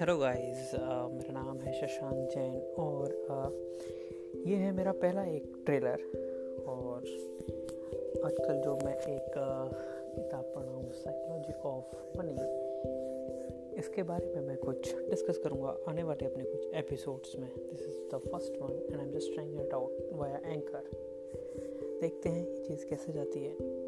Hello guys uh, मेरा नाम है शशांक जैन और uh, ये है मेरा पहला एक ट्रेलर और आजकल जो मैं एक uh, किताब पढ़ रहा हूँ साइकोलॉजी ऑफ़ मनी इसके बारे में मैं कुछ डिस्कस करूँगा आने वाले अपने कुछ एपिसोड्स में। This is the first one and I am just trying it out via Anchor देखते हैं ये चीज़ कैसे जाती है।